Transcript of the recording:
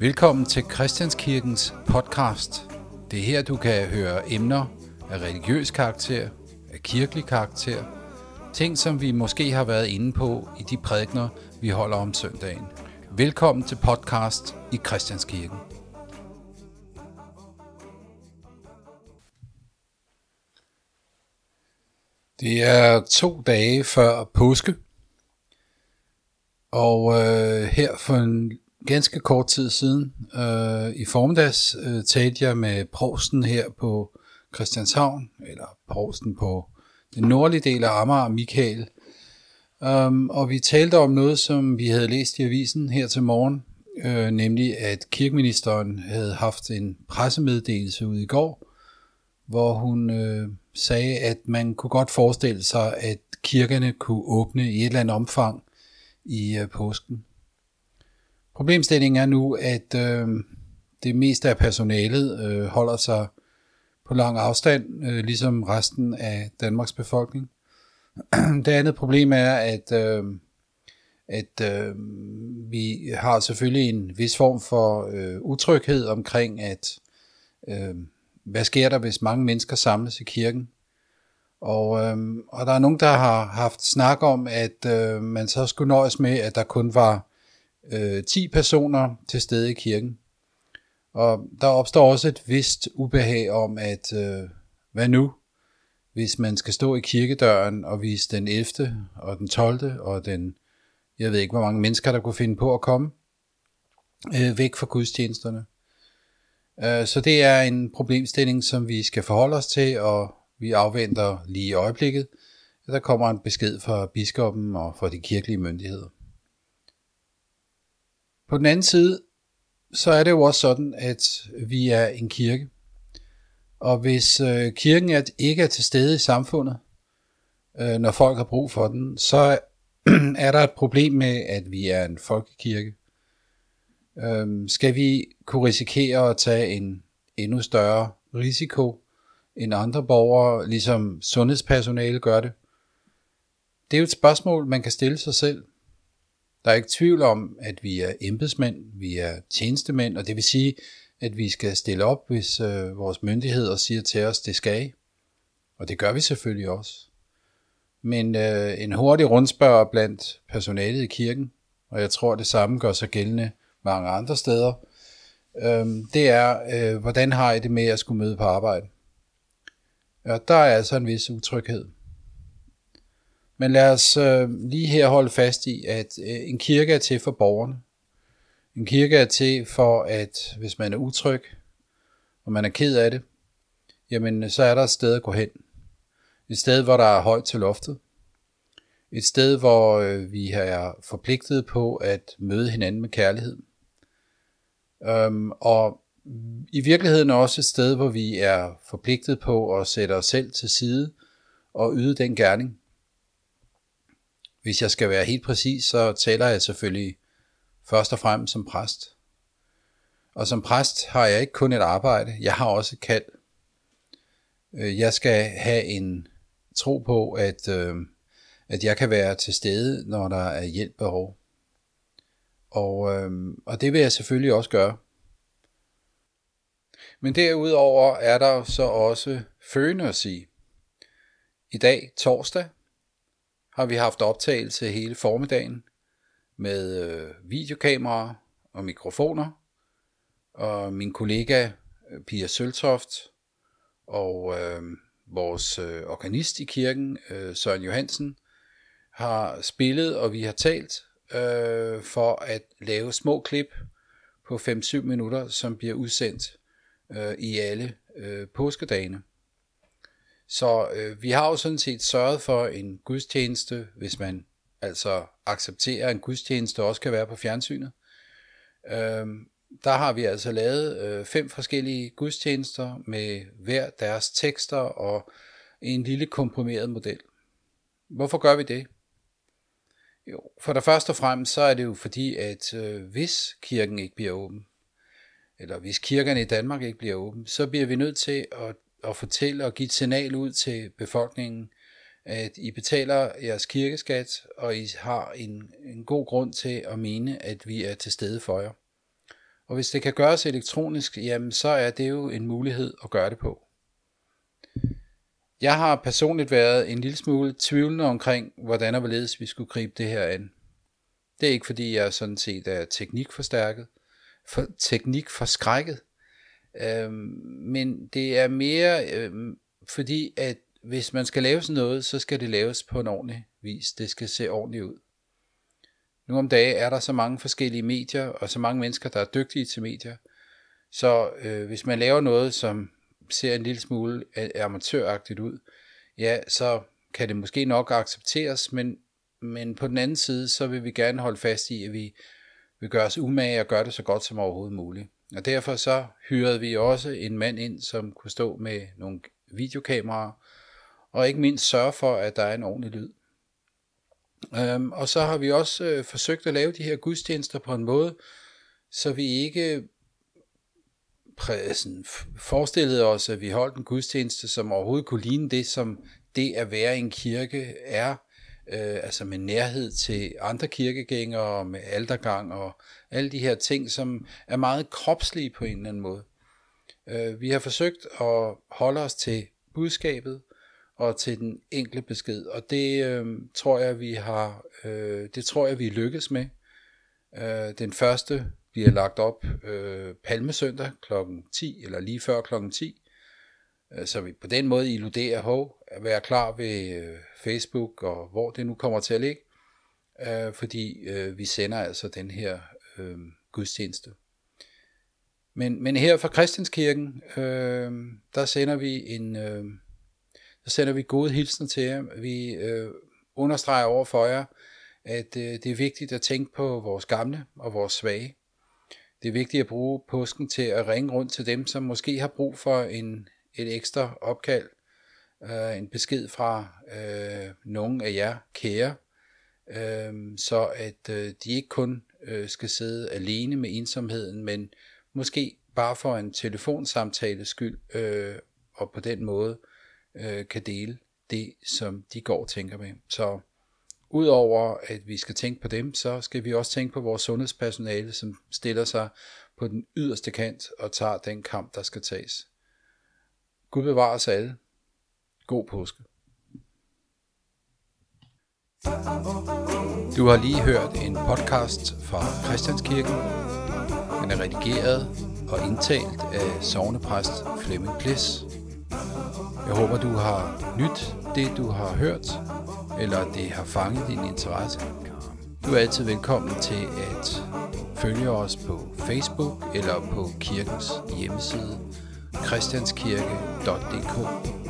Velkommen til Christianskirkens podcast. Det er her, du kan høre emner af religiøs karakter, af kirkelig karakter, ting som vi måske har været inde på i de prædikner, vi holder om søndagen. Velkommen til podcast i Christianskirken. Det er to dage før påske, og øh, her for en ganske kort tid siden, øh, i formiddags, øh, talte jeg med provsten her på Christianshavn, eller provsten på den nordlige del af Amager, Michael. Um, og vi talte om noget, som vi havde læst i avisen her til morgen, øh, nemlig at kirkeministeren havde haft en pressemeddelelse ud i går, hvor hun øh, sagde, at man kunne godt forestille sig, at kirkerne kunne åbne i et eller andet omfang i øh, påsken. Problemstillingen er nu, at øh, det meste af personalet øh, holder sig på lang afstand, øh, ligesom resten af Danmarks befolkning. det andet problem er, at, øh, at øh, vi har selvfølgelig en vis form for øh, utryghed omkring, at øh, hvad sker der, hvis mange mennesker samles i kirken? Og, øh, og der er nogen, der har haft snak om, at øh, man så skulle nøjes med, at der kun var øh, 10 personer til stede i kirken. Og der opstår også et vist ubehag om, at øh, hvad nu, hvis man skal stå i kirkedøren og vise den 11. og den 12. og den, jeg ved ikke hvor mange mennesker, der kunne finde på at komme øh, væk fra gudstjenesterne. Øh, så det er en problemstilling, som vi skal forholde os til, og vi afventer lige i øjeblikket, at der kommer en besked fra biskoppen og fra de kirkelige myndigheder. På den anden side, så er det jo også sådan, at vi er en kirke. Og hvis øh, kirken er, ikke er til stede i samfundet, øh, når folk har brug for den, så er der et problem med, at vi er en folkekirke. Øh, skal vi kunne risikere at tage en endnu større risiko end andre borgere, ligesom sundhedspersonale gør det? Det er jo et spørgsmål, man kan stille sig selv. Der er ikke tvivl om, at vi er embedsmænd, vi er tjenestemænd, og det vil sige, at vi skal stille op, hvis øh, vores myndigheder siger til os, det skal I. Og det gør vi selvfølgelig også. Men øh, en hurtig rundspørg blandt personalet i kirken, og jeg tror det samme gør sig gældende mange andre steder, øh, det er, øh, hvordan har I det med at skulle møde på arbejde? Ja, der er altså en vis utryghed. Men lad os øh, lige her holde fast i, at øh, en kirke er til for borgerne. En kirke er til for, at hvis man er utryg, og man er ked af det, jamen så er der et sted at gå hen. Et sted, hvor der er højt til loftet. Et sted, hvor øh, vi er forpligtet på at møde hinanden med kærlighed. Øhm, og i virkeligheden også et sted, hvor vi er forpligtet på at sætte os selv til side og yde den gerning, hvis jeg skal være helt præcis, så taler jeg selvfølgelig først og fremmest som præst. Og som præst har jeg ikke kun et arbejde, jeg har også et kald. Øh, jeg skal have en tro på, at, øh, at jeg kan være til stede, når der er hjælp behov. Og, øh, og det vil jeg selvfølgelig også gøre. Men derudover er der så også følgende at sige. I dag, torsdag, har vi haft optagelse hele formiddagen med øh, videokameraer og mikrofoner. Og min kollega øh, Pia Søltoft og øh, vores øh, organist i kirken, øh, Søren Johansen, har spillet, og vi har talt øh, for at lave små klip på 5-7 minutter, som bliver udsendt øh, i alle øh, påskedagene. Så øh, vi har jo sådan set sørget for en gudstjeneste, hvis man altså accepterer, at en gudstjeneste også kan være på fjernsynet. Øh, der har vi altså lavet øh, fem forskellige gudstjenester med hver deres tekster og en lille komprimeret model. Hvorfor gør vi det? Jo, for det første og fremmest så er det jo fordi, at øh, hvis kirken ikke bliver åben, eller hvis kirkerne i Danmark ikke bliver åben, så bliver vi nødt til at at fortælle og give et signal ud til befolkningen, at I betaler jeres kirkeskat, og I har en, en god grund til at mene, at vi er til stede for jer. Og hvis det kan gøres elektronisk, jamen så er det jo en mulighed at gøre det på. Jeg har personligt været en lille smule tvivlende omkring, hvordan og hvorledes vi skulle gribe det her an. Det er ikke fordi, jeg sådan set er teknikforstærket, for, teknikforskrækket, Øh, men det er mere øh, fordi, at hvis man skal lave sådan noget, så skal det laves på en ordentlig vis. Det skal se ordentligt ud. Nu om dagen er der så mange forskellige medier, og så mange mennesker, der er dygtige til medier. Så øh, hvis man laver noget, som ser en lille smule amatøragtigt ud, ja, så kan det måske nok accepteres, men, men på den anden side, så vil vi gerne holde fast i, at vi vil gøre os umage og gøre det så godt som overhovedet muligt. Og derfor så hyrede vi også en mand ind, som kunne stå med nogle videokameraer, og ikke mindst sørge for, at der er en ordentlig lyd. Øhm, og så har vi også øh, forsøgt at lave de her gudstjenester på en måde, så vi ikke sådan, forestillede os, at vi holdt en gudstjeneste, som overhovedet kunne ligne det, som det at være i en kirke er, øh, altså med nærhed til andre kirkegængere, med aldergang og alle de her ting, som er meget kropslige på en eller anden måde. Øh, vi har forsøgt at holde os til budskabet og til den enkle besked, og det øh, tror jeg, vi har, øh, det tror jeg, vi lykkes med. Øh, den første bliver lagt op øh, palmesøndag kl. 10, eller lige før kl. 10, øh, Øh, så vi på den måde illuderer, hov, at være klar ved øh, Facebook, og hvor det nu kommer til at ligge, øh, fordi vi sender altså den her gudstjeneste. Men, men her fra Christianskirken, øh, der sender vi en, øh, der sender vi gode hilsner til jer. Vi øh, understreger over for jer, at øh, det er vigtigt at tænke på vores gamle og vores svage. Det er vigtigt at bruge påsken til at ringe rundt til dem, som måske har brug for en, et ekstra opkald, øh, en besked fra øh, nogen af jer kære, øh, så at øh, de ikke kun øh, skal sidde alene med ensomheden, men måske bare for en telefonsamtale skyld, øh, og på den måde øh, kan dele det, som de går og tænker med. Så Udover at vi skal tænke på dem, så skal vi også tænke på vores sundhedspersonale, som stiller sig på den yderste kant og tager den kamp, der skal tages. Gud bevarer os alle. God påske. Du har lige hørt en podcast fra Christianskirken. Den er redigeret og indtalt af sovnepræst Flemming Plis. Jeg håber, du har nyt det, du har hørt, eller det har fanget din interesse. Du er altid velkommen til at følge os på Facebook eller på kirkens hjemmeside christianskirke.dk